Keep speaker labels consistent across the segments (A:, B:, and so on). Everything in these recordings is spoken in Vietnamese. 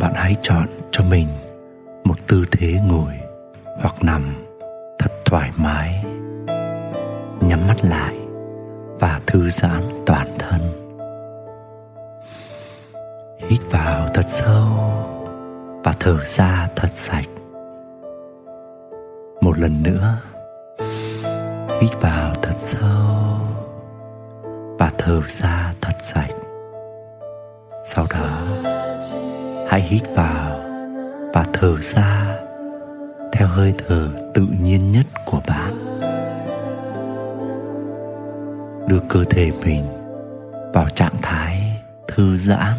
A: bạn hãy chọn cho mình một tư thế ngồi hoặc nằm thật thoải mái, nhắm mắt lại và thư giãn toàn thân. Hít vào thật sâu và thở ra thật sạch. Một lần nữa, hít vào thật sâu và thở ra thật sạch. Sau đó hãy hít vào và thở ra theo hơi thở tự nhiên nhất của bạn. Đưa cơ thể mình vào trạng thái thư giãn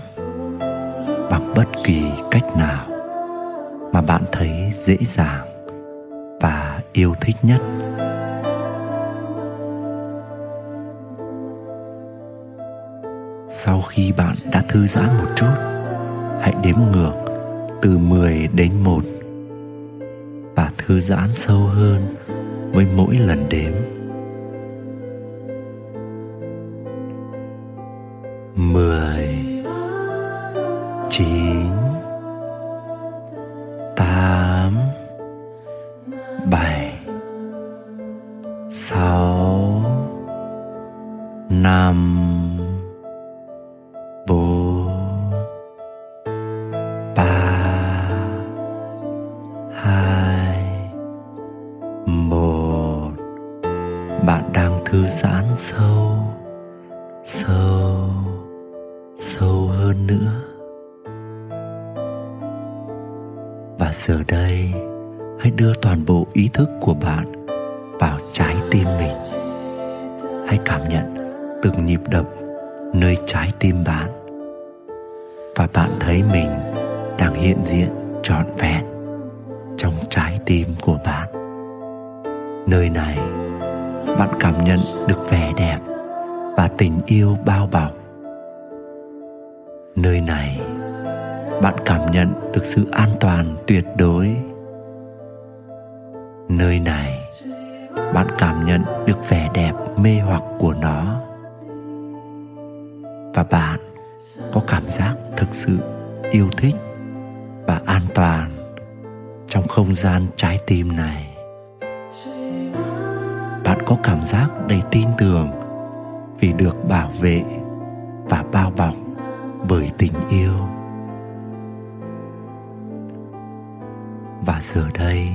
A: bằng bất kỳ cách nào mà bạn thấy dễ dàng và yêu thích nhất. Sau khi bạn đã thư giãn một chút hãy đếm ngược từ 10 đến 1 và thư giãn sâu hơn với mỗi lần đếm. Và giờ đây, hãy đưa toàn bộ ý thức của bạn vào trái tim mình. Hãy cảm nhận từng nhịp đập nơi trái tim bạn. Và bạn thấy mình đang hiện diện trọn vẹn trong trái tim của bạn. Nơi này, bạn cảm nhận được vẻ đẹp và tình yêu bao bọc. Nơi này bạn cảm nhận được sự an toàn tuyệt đối. Nơi này, bạn cảm nhận được vẻ đẹp mê hoặc của nó. Và bạn có cảm giác thực sự yêu thích và an toàn trong không gian trái tim này. Bạn có cảm giác đầy tin tưởng vì được bảo vệ và bao bọc bởi tình yêu. Và giờ đây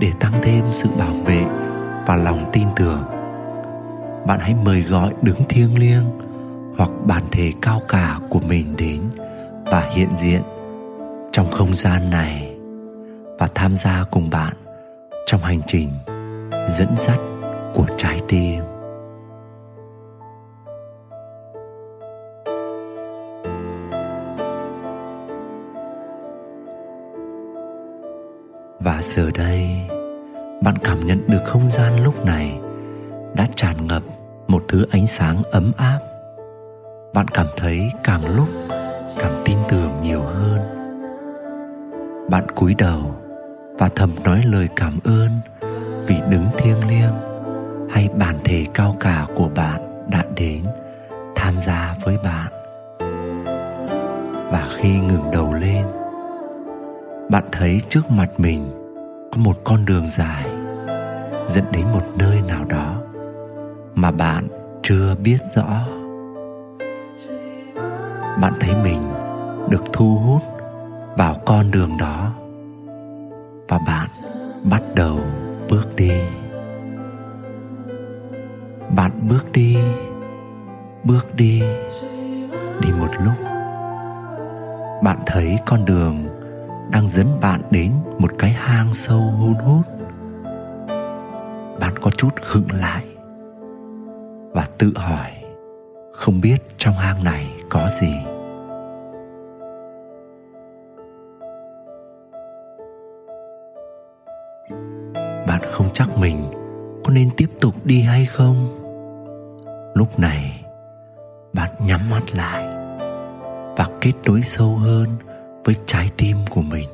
A: để tăng thêm sự bảo vệ và lòng tin tưởng. Bạn hãy mời gọi đứng thiêng liêng hoặc bản thể cao cả của mình đến và hiện diện trong không gian này và tham gia cùng bạn trong hành trình dẫn dắt của trái tim. Và giờ đây, bạn cảm nhận được không gian lúc này đã tràn ngập một thứ ánh sáng ấm áp. Bạn cảm thấy càng lúc càng tin tưởng nhiều hơn. Bạn cúi đầu và thầm nói lời cảm ơn vì đứng thiêng liêng hay bản thể cao cả của bạn đã đến tham gia với bạn. Và khi ngừng đầu lên, bạn thấy trước mặt mình có một con đường dài dẫn đến một nơi nào đó mà bạn chưa biết rõ. Bạn thấy mình được thu hút vào con đường đó và bạn bắt đầu bước đi. Bạn bước đi bước đi đi một lúc. Bạn thấy con đường đang dẫn bạn đến chút khựng lại và tự hỏi không biết trong hang này có gì. Bạn không chắc mình có nên tiếp tục đi hay không. Lúc này, bạn nhắm mắt lại và kết nối sâu hơn với trái tim của mình.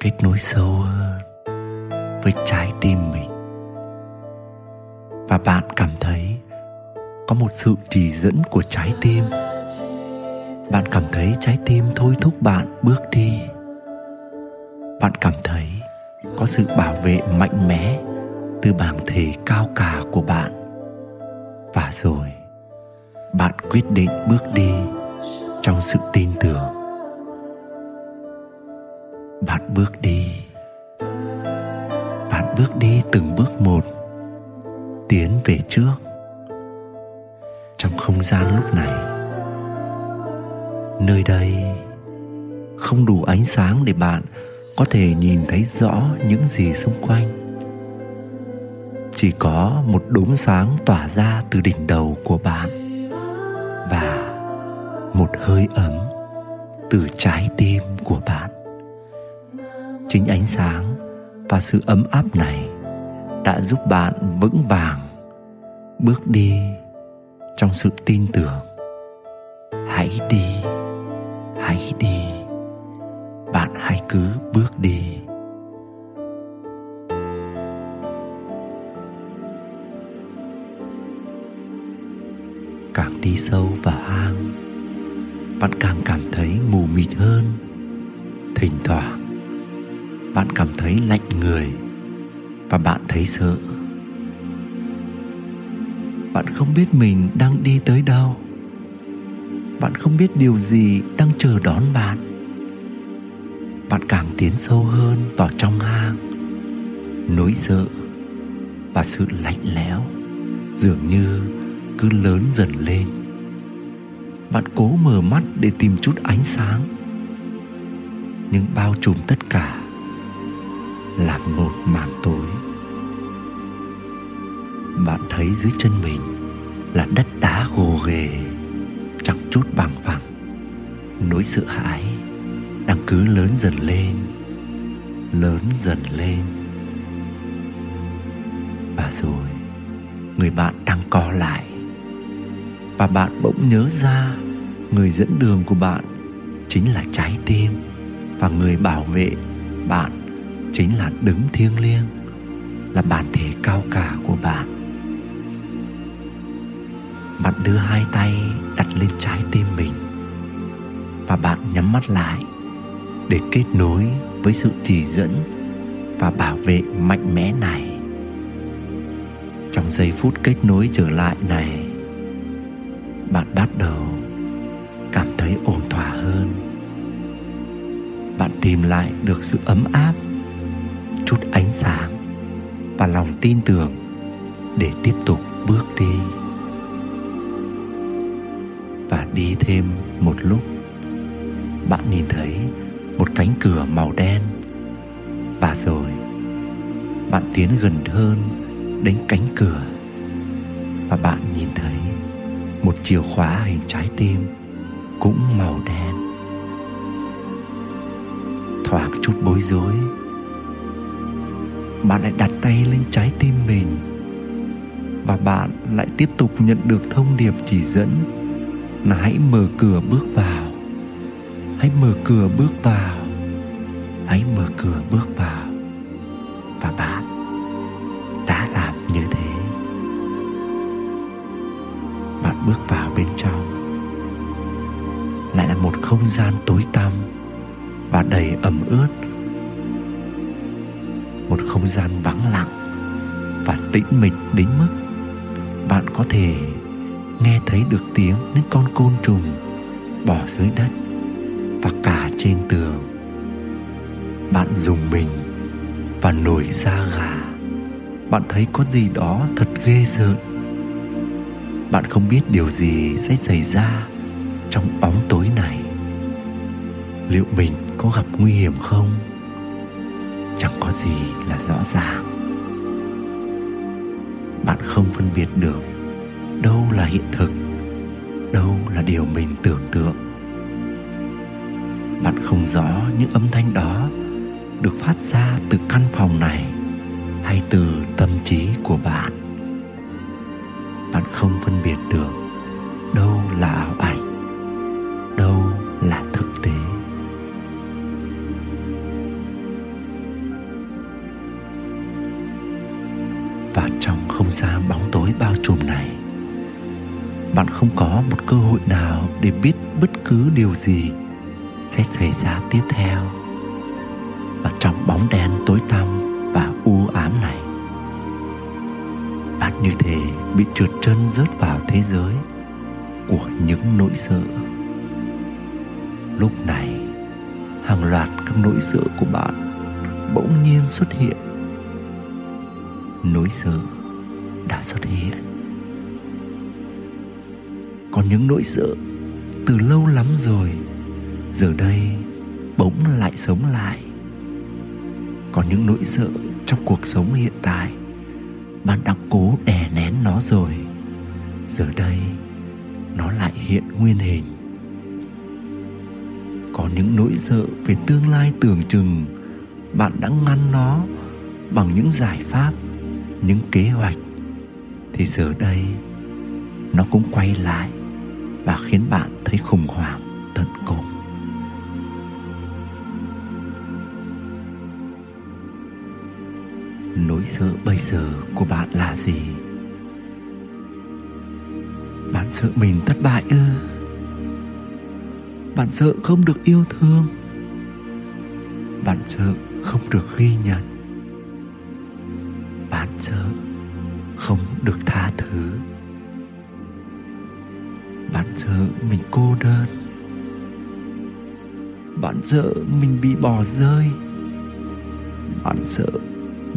A: Kết nối sâu hơn với trái tim mình và bạn cảm thấy có một sự chỉ dẫn của trái tim. Bạn cảm thấy trái tim thôi thúc bạn bước đi. Bạn cảm thấy có sự bảo vệ mạnh mẽ từ bảng thể cao cả của bạn. Và rồi, bạn quyết định bước đi trong sự tin tưởng. Bạn bước đi. Bạn bước đi từng bước một về trước. Trong không gian lúc này, nơi đây không đủ ánh sáng để bạn có thể nhìn thấy rõ những gì xung quanh. Chỉ có một đốm sáng tỏa ra từ đỉnh đầu của bạn và một hơi ấm từ trái tim của bạn. Chính ánh sáng và sự ấm áp này đã giúp bạn vững vàng bước đi trong sự tin tưởng. Hãy đi hãy đi, bạn hãy cứ bước đi. Càng đi sâu vào hang bạn càng cảm thấy mù mịt hơn. Thỉnh thoảng, bạn cảm thấy lạnh người và bạn thấy sợ bạn không biết mình đang đi tới đâu. Bạn không biết điều gì đang chờ đón bạn. Bạn càng tiến sâu hơn vào trong hang. Nỗi sợ và sự lạnh lẽo dường như cứ lớn dần lên. Bạn cố mở mắt để tìm chút ánh sáng. Nhưng bao trùm tất cả là một màn tối bạn thấy dưới chân mình là đất đá gồ ghề, chẳng chút bằng phẳng. Nỗi sợ hãi đang cứ lớn dần lên, lớn dần lên. Và rồi, người bạn đang co lại. Và bạn bỗng nhớ ra người dẫn đường của bạn chính là trái tim. Và người bảo vệ bạn chính là đứng thiêng liêng, là bản thể cao cả của bạn bạn đưa hai tay đặt lên trái tim mình. Và bạn nhắm mắt lại để kết nối với sự chỉ dẫn và bảo vệ mạnh mẽ này. Trong giây phút kết nối trở lại này, bạn bắt đầu cảm thấy ổn thỏa hơn. Bạn tìm lại được sự ấm áp, chút ánh sáng và lòng tin tưởng để tiếp tục bước đi và đi thêm một lúc. Bạn nhìn thấy một cánh cửa màu đen. Và rồi, bạn tiến gần hơn đến cánh cửa. Và bạn nhìn thấy một chìa khóa hình trái tim cũng màu đen. Thoáng chút bối rối, bạn lại đặt tay lên trái tim mình. Và bạn lại tiếp tục nhận được thông điệp chỉ dẫn là hãy mở cửa bước vào. Hãy mở cửa bước vào. Hãy mở cửa bước vào. Và bạn đã làm như thế. Bạn bước vào bên trong. Lại là một không gian tối tăm và đầy ẩm ướt. Một không gian vắng lặng và tĩnh mịch đến mức bạn có thể nghe thấy được tiếng những con côn trùng bỏ dưới đất và cả trên tường. Bạn dùng mình và nổi da gà. Bạn thấy có gì đó thật ghê rợn. Bạn không biết điều gì sẽ xảy ra trong bóng tối này. Liệu mình có gặp nguy hiểm không? Chẳng có gì là rõ ràng. Bạn không phân biệt được đâu là hiện thực, đâu là điều mình tưởng tượng. Bạn không rõ những âm thanh đó được phát ra từ căn phòng này hay từ tâm trí của bạn. Bạn không phân biệt được đâu là ảo ảnh, đâu là thực tế. Và trong không gian bóng tối bao trùm này bạn không có một cơ hội nào để biết bất cứ điều gì sẽ xảy ra tiếp theo. Và trong bóng đen tối tăm và u ám này, bạn như thể bị trượt chân rớt vào thế giới của những nỗi sợ. Lúc này, hàng loạt các nỗi sợ của bạn bỗng nhiên xuất hiện. Nỗi sợ đã xuất hiện còn những nỗi sợ. Từ lâu lắm rồi, giờ đây bỗng lại sống lại. Còn những nỗi sợ trong cuộc sống hiện tại. Bạn đã cố đè nén nó rồi. Giờ đây, nó lại hiện nguyên hình. Có những nỗi sợ về tương lai tưởng chừng. Bạn đã ngăn nó bằng những giải pháp, những kế hoạch. Thì giờ đây, nó cũng quay lại và khiến bạn thấy khủng hoảng, tận cùng. Nỗi sợ bây giờ của bạn là gì? Bạn sợ mình thất bại ư? Bạn sợ không được yêu thương? Bạn sợ không được ghi nhận? Bạn sợ không được tha thứ? Sợ mình cô đơn. Bạn sợ mình bị bỏ rơi. Bạn sợ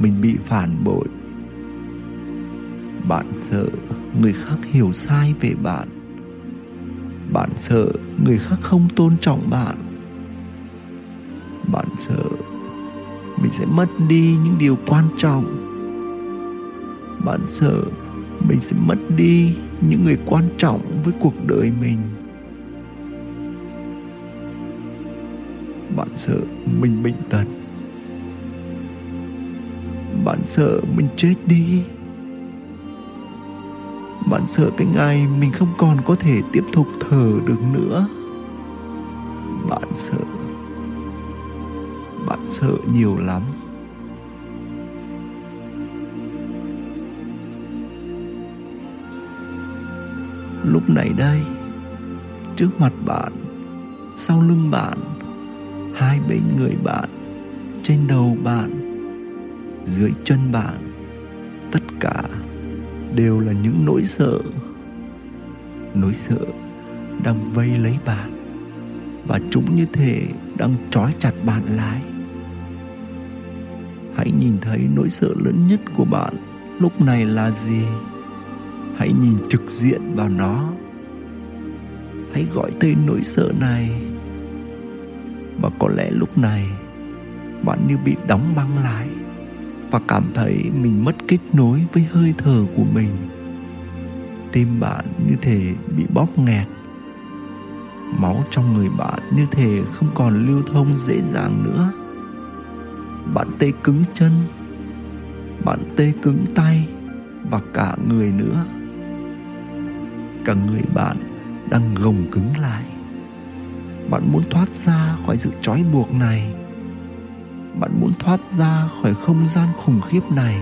A: mình bị phản bội. Bạn sợ người khác hiểu sai về bạn. Bạn sợ người khác không tôn trọng bạn. Bạn sợ mình sẽ mất đi những điều quan trọng. Bạn sợ mình sẽ mất đi những người quan trọng với cuộc đời mình. Bạn sợ mình bệnh tật. Bạn sợ mình chết đi. Bạn sợ cái ngày mình không còn có thể tiếp tục thở được nữa. Bạn sợ. Bạn sợ nhiều lắm. Lúc này đây. Trước mặt bạn, sau lưng bạn, hai bên người bạn, trên đầu bạn, dưới chân bạn, tất cả đều là những nỗi sợ. Nỗi sợ đang vây lấy bạn và chúng như thể đang trói chặt bạn lại. Hãy nhìn thấy nỗi sợ lớn nhất của bạn lúc này là gì? Hãy nhìn trực diện vào nó. Hãy gọi tên nỗi sợ này. Và có lẽ lúc này, bạn như bị đóng băng lại và cảm thấy mình mất kết nối với hơi thở của mình. Tim bạn như thể bị bóp nghẹt. Máu trong người bạn như thể không còn lưu thông dễ dàng nữa. Bạn tê cứng chân, bạn tê cứng tay và cả người nữa cả người bạn đang gồng cứng lại. Bạn muốn thoát ra khỏi sự trói buộc này. Bạn muốn thoát ra khỏi không gian khủng khiếp này.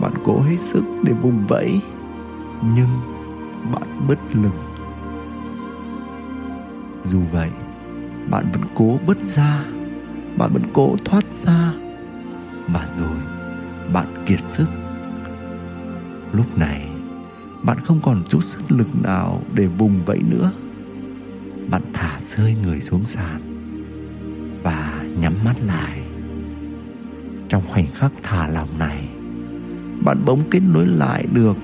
A: Bạn cố hết sức để vùng vẫy, nhưng bạn bất lực. Dù vậy, bạn vẫn cố bứt ra, bạn vẫn cố thoát ra. Và rồi, bạn kiệt sức. Lúc này bạn không còn chút sức lực nào để vùng vẫy nữa. Bạn thả rơi người xuống sàn và nhắm mắt lại. Trong khoảnh khắc thả lòng này, bạn bỗng kết nối lại được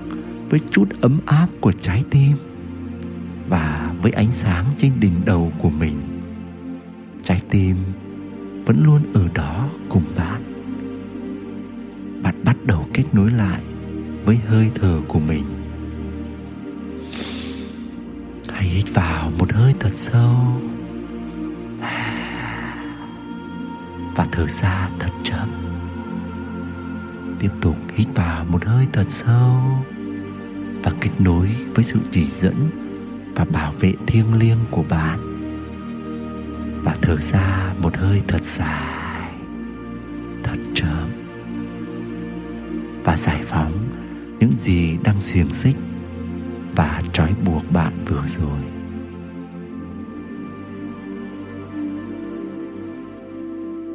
A: với chút ấm áp của trái tim và với ánh sáng trên đỉnh đầu của mình. Trái tim vẫn luôn ở đó cùng bạn. Bạn bắt đầu kết nối lại với hơi thở của mình. Hít vào một hơi thật sâu. Và thở ra thật chậm. Tiếp tục hít vào một hơi thật sâu. Và kết nối với sự chỉ dẫn và bảo vệ thiêng liêng của bạn. Và thở ra một hơi thật dài, thật chậm. Và giải phóng những gì đang xiềng xích và trói buộc bạn vừa rồi.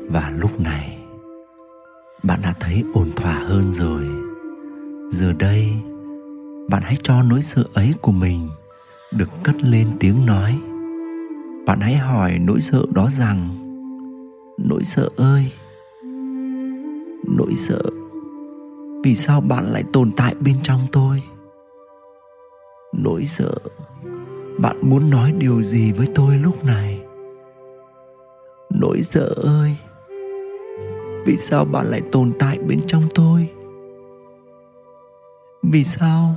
A: Và lúc này, bạn đã thấy ổn thỏa hơn rồi. Giờ đây, bạn hãy cho nỗi sợ ấy của mình được cất lên tiếng nói. Bạn hãy hỏi nỗi sợ đó rằng, nỗi sợ ơi, nỗi sợ vì sao bạn lại tồn tại bên trong tôi? Nỗi sợ. Bạn muốn nói điều gì với tôi lúc này? Nỗi sợ ơi, vì sao bạn lại tồn tại bên trong tôi? Vì sao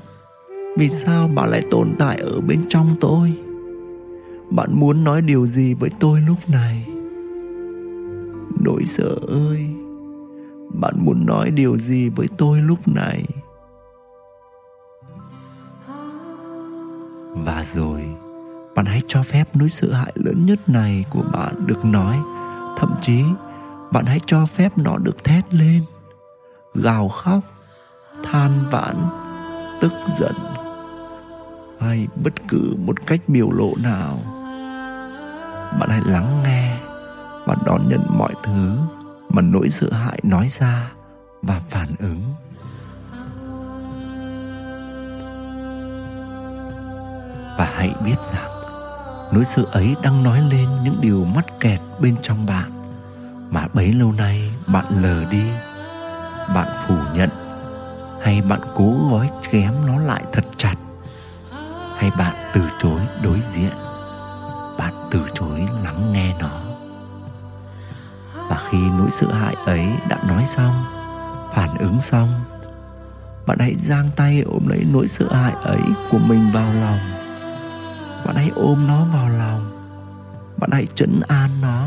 A: vì sao bạn lại tồn tại ở bên trong tôi? Bạn muốn nói điều gì với tôi lúc này? Nỗi sợ ơi, bạn muốn nói điều gì với tôi lúc này? Và rồi, bạn hãy cho phép nỗi sợ hãi lớn nhất này của bạn được nói. Thậm chí, bạn hãy cho phép nó được thét lên. Gào khóc, than vãn, tức giận. Hay bất cứ một cách biểu lộ nào. Bạn hãy lắng nghe và đón nhận mọi thứ mà nỗi sợ hãi nói ra và phản ứng. Và hãy biết rằng nỗi sợ ấy đang nói lên những điều mắc kẹt bên trong bạn. Mà bấy lâu nay bạn lờ đi, bạn phủ nhận, hay bạn cố gói ghém nó lại thật chặt, hay bạn từ chối đối diện, bạn từ chối lắng nghe nó. Và khi nỗi sợ hãi ấy đã nói xong, phản ứng xong, bạn hãy giang tay ôm lấy nỗi sợ hãi ấy của mình vào lòng bạn hãy ôm nó vào lòng. Bạn hãy trấn an nó.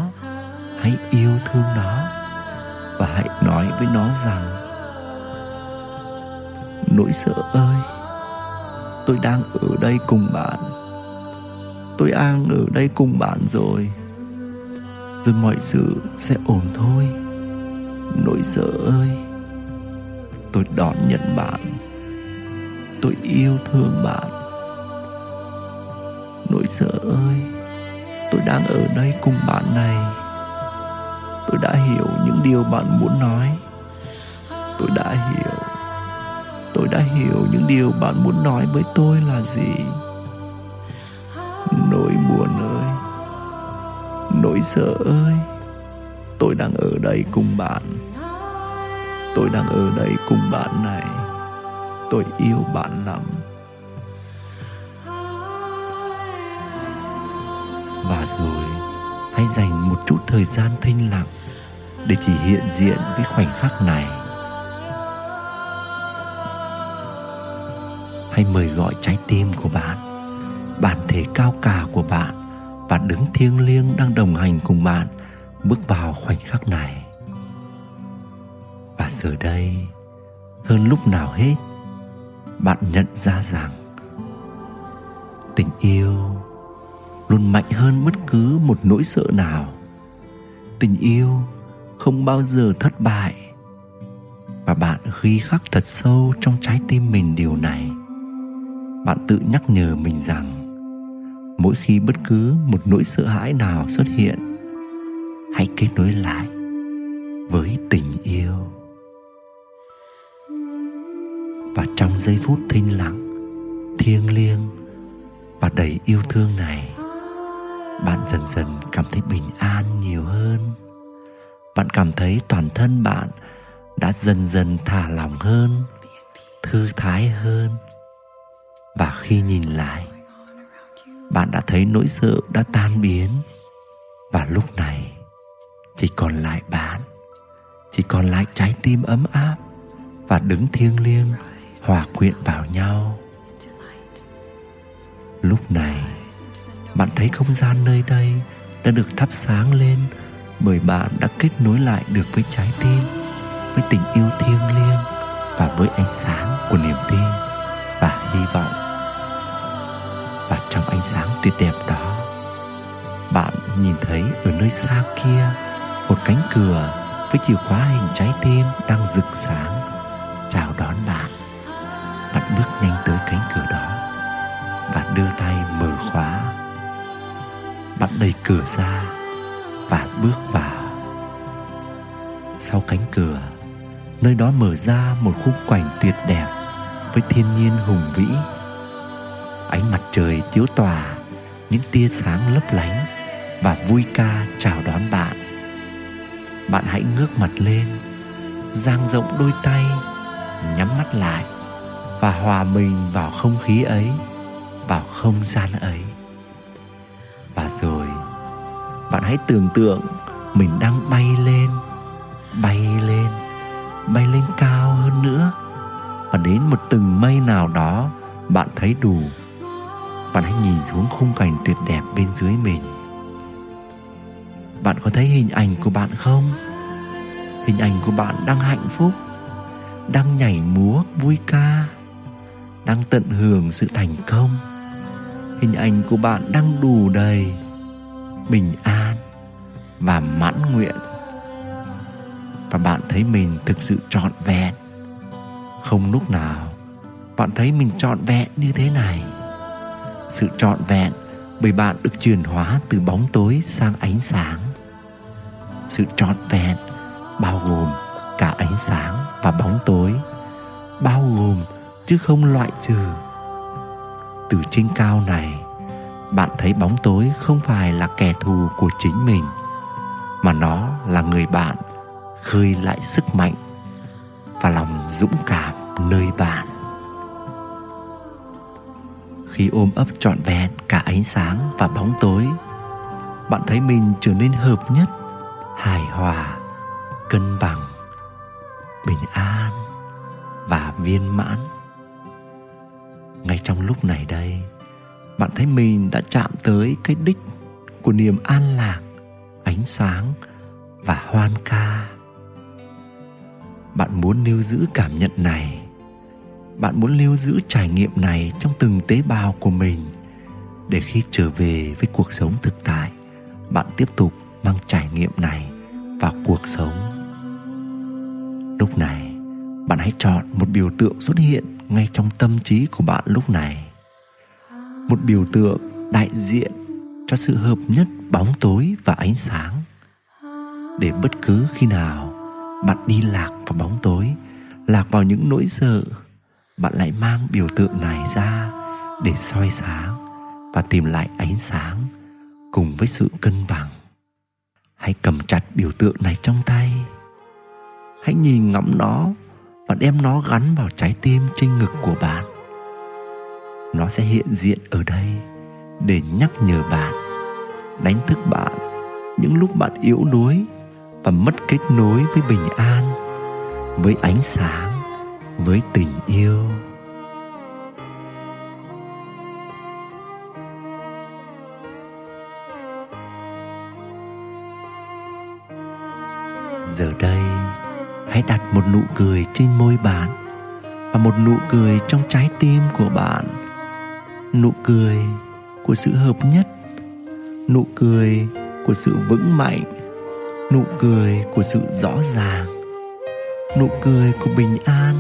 A: Hãy yêu thương nó. Và hãy nói với nó rằng, nỗi sợ ơi, tôi đang ở đây cùng bạn. Tôi đang ở đây cùng bạn rồi. Rồi mọi sự sẽ ổn thôi. Nỗi sợ ơi, tôi đón nhận bạn. Tôi yêu thương bạn ơi, tôi đang ở đây cùng bạn này. Tôi đã hiểu những điều bạn muốn nói. Tôi đã hiểu. Tôi đã hiểu những điều bạn muốn nói với tôi là gì. Nỗi buồn ơi. Nỗi sợ ơi. Tôi đang ở đây cùng bạn. Tôi đang ở đây cùng bạn này. Tôi yêu bạn lắm. Và rồi hãy dành một chút thời gian thinh lặng để chỉ hiện diện với khoảnh khắc này. Hãy mời gọi trái tim của bạn, bản thể cao cả của bạn và đứng thiêng liêng đang đồng hành cùng bạn bước vào khoảnh khắc này. Và giờ đây, hơn lúc nào hết, bạn nhận ra rằng tình yêu luôn mạnh hơn bất cứ một nỗi sợ nào. Tình yêu không bao giờ thất bại. Và bạn ghi khắc thật sâu trong trái tim mình điều này. Bạn tự nhắc nhở mình rằng, mỗi khi bất cứ một nỗi sợ hãi nào xuất hiện, hãy kết nối lại với tình yêu. Và trong giây phút thinh lặng, thiêng liêng và đầy yêu thương này bạn dần dần cảm thấy bình an nhiều hơn. Bạn cảm thấy toàn thân bạn đã dần dần thả lỏng hơn, thư thái hơn. Và khi nhìn lại, bạn đã thấy nỗi sợ đã tan biến. Và lúc này, chỉ còn lại bạn, chỉ còn lại trái tim ấm áp và đứng thiêng liêng, hòa quyện vào nhau. Lúc này bạn thấy không gian nơi đây đã được thắp sáng lên bởi bạn đã kết nối lại được với trái tim, với tình yêu thiêng liêng và với ánh sáng của niềm tin và hy vọng. Và trong ánh sáng tuyệt đẹp đó, bạn nhìn thấy ở nơi xa kia một cánh cửa với chìa khóa hình trái tim đang rực sáng, chào đón bạn. Bạn bước nhanh tới cánh cửa đó đưa tay mở khóa đẩy cửa ra và bước vào. Sau cánh cửa, nơi đó mở ra một khung cảnh tuyệt đẹp với thiên nhiên hùng vĩ. Ánh mặt trời chiếu tỏa những tia sáng lấp lánh và vui ca chào đón bạn. Bạn hãy ngước mặt lên dang rộng đôi tay, nhắm mắt lại và hòa mình vào không khí ấy, vào không gian ấy bạn hãy tưởng tượng mình đang bay lên bay lên bay lên cao hơn nữa. Và đến một từng mây nào đó, bạn thấy đủ. Bạn hãy nhìn xuống khung cảnh tuyệt đẹp bên dưới mình. Bạn có thấy hình ảnh của bạn không? Hình ảnh của bạn đang hạnh phúc, đang nhảy múa, vui ca, đang tận hưởng sự thành công. Hình ảnh của bạn đang đủ đầy bình an và mãn nguyện. Và bạn thấy mình thực sự trọn vẹn. Không lúc nào bạn thấy mình trọn vẹn như thế này. Sự trọn vẹn bởi bạn được chuyển hóa từ bóng tối sang ánh sáng. Sự trọn vẹn bao gồm cả ánh sáng và bóng tối, bao gồm chứ không loại trừ. Từ trên cao này, bạn thấy bóng tối không phải là kẻ thù của chính mình mà nó là người bạn, khơi lại sức mạnh và lòng dũng cảm nơi bạn. Khi ôm ấp trọn vẹn cả ánh sáng và bóng tối, bạn thấy mình trở nên hợp nhất, hài hòa, cân bằng, bình an và viên mãn. Ngay trong lúc này đây, bạn thấy mình đã chạm tới cái đích của niềm an lạc ánh sáng và hoan ca. Bạn muốn lưu giữ cảm nhận này, bạn muốn lưu giữ trải nghiệm này trong từng tế bào của mình, để khi trở về với cuộc sống thực tại, bạn tiếp tục mang trải nghiệm này vào cuộc sống. Lúc này, bạn hãy chọn một biểu tượng xuất hiện ngay trong tâm trí của bạn lúc này. Một biểu tượng đại diện cho sự hợp nhất bóng tối và ánh sáng. Để bất cứ khi nào bạn đi lạc vào bóng tối, lạc vào những nỗi sợ, bạn lại mang biểu tượng này ra để soi sáng và tìm lại ánh sáng cùng với sự cân bằng. Hãy cầm chặt biểu tượng này trong tay. Hãy nhìn ngắm nó và đem nó gắn vào trái tim trên ngực của bạn. Nó sẽ hiện diện ở đây để nhắc nhở bạn đánh thức bạn. Những lúc bạn yếu đuối và mất kết nối với bình an, với ánh sáng, với tình yêu. Giờ đây, hãy đặt một nụ cười trên môi bạn và một nụ cười trong trái tim của bạn. Nụ cười của sự hợp nhất nụ cười của sự vững mạnh, nụ cười của sự rõ ràng, nụ cười của bình an,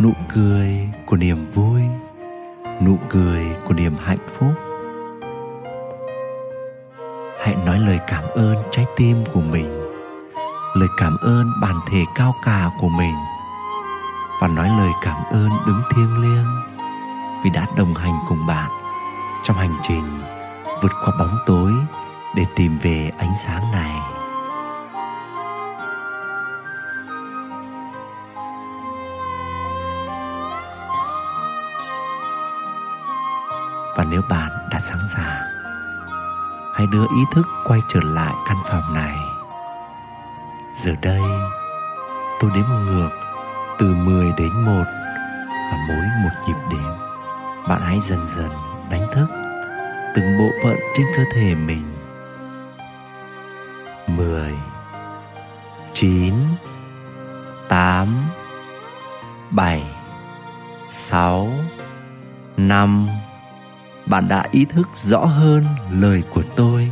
A: nụ cười của niềm vui, nụ cười của niềm hạnh phúc. Hãy nói lời cảm ơn trái tim của mình, lời cảm ơn bản thể cao cả của mình, và nói lời cảm ơn đứng thiêng liêng vì đã đồng hành cùng bạn trong hành trình vượt qua bóng tối để tìm về ánh sáng này. Và nếu bạn đã sẵn sàng, hãy đưa ý thức quay trở lại căn phòng này. Giờ đây, tôi đếm ngược từ 10 đến 1 và mỗi một nhịp đếm, bạn hãy dần dần đánh thức từng bộ phận trên cơ thể mình. 10 9 8 7 6 5 bạn đã ý thức rõ hơn lời của tôi,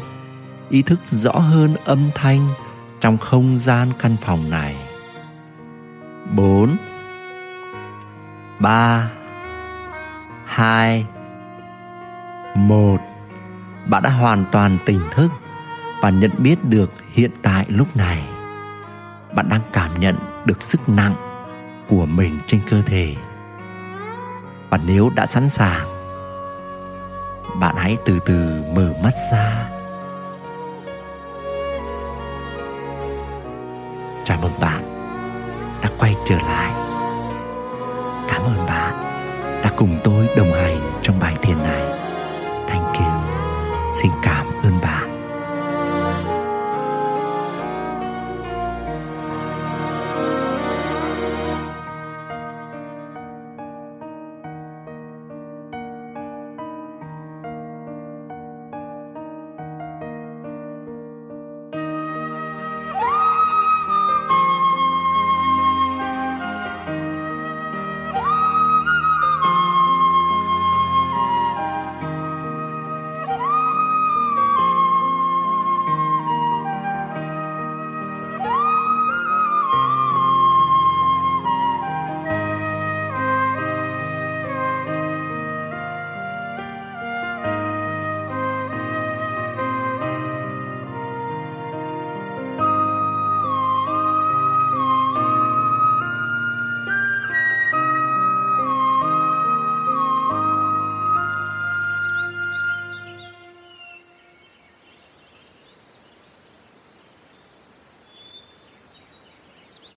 A: ý thức rõ hơn âm thanh trong không gian căn phòng này. Bốn, ba, hai, một bạn đã hoàn toàn tỉnh thức và nhận biết được hiện tại lúc này. Bạn đang cảm nhận được sức nặng của mình trên cơ thể. Và nếu đã sẵn sàng, bạn hãy từ từ mở mắt ra. Chào mừng bạn đã quay trở lại. Cảm ơn bạn đã cùng tôi đồng hành trong bài thiền này. sem cá.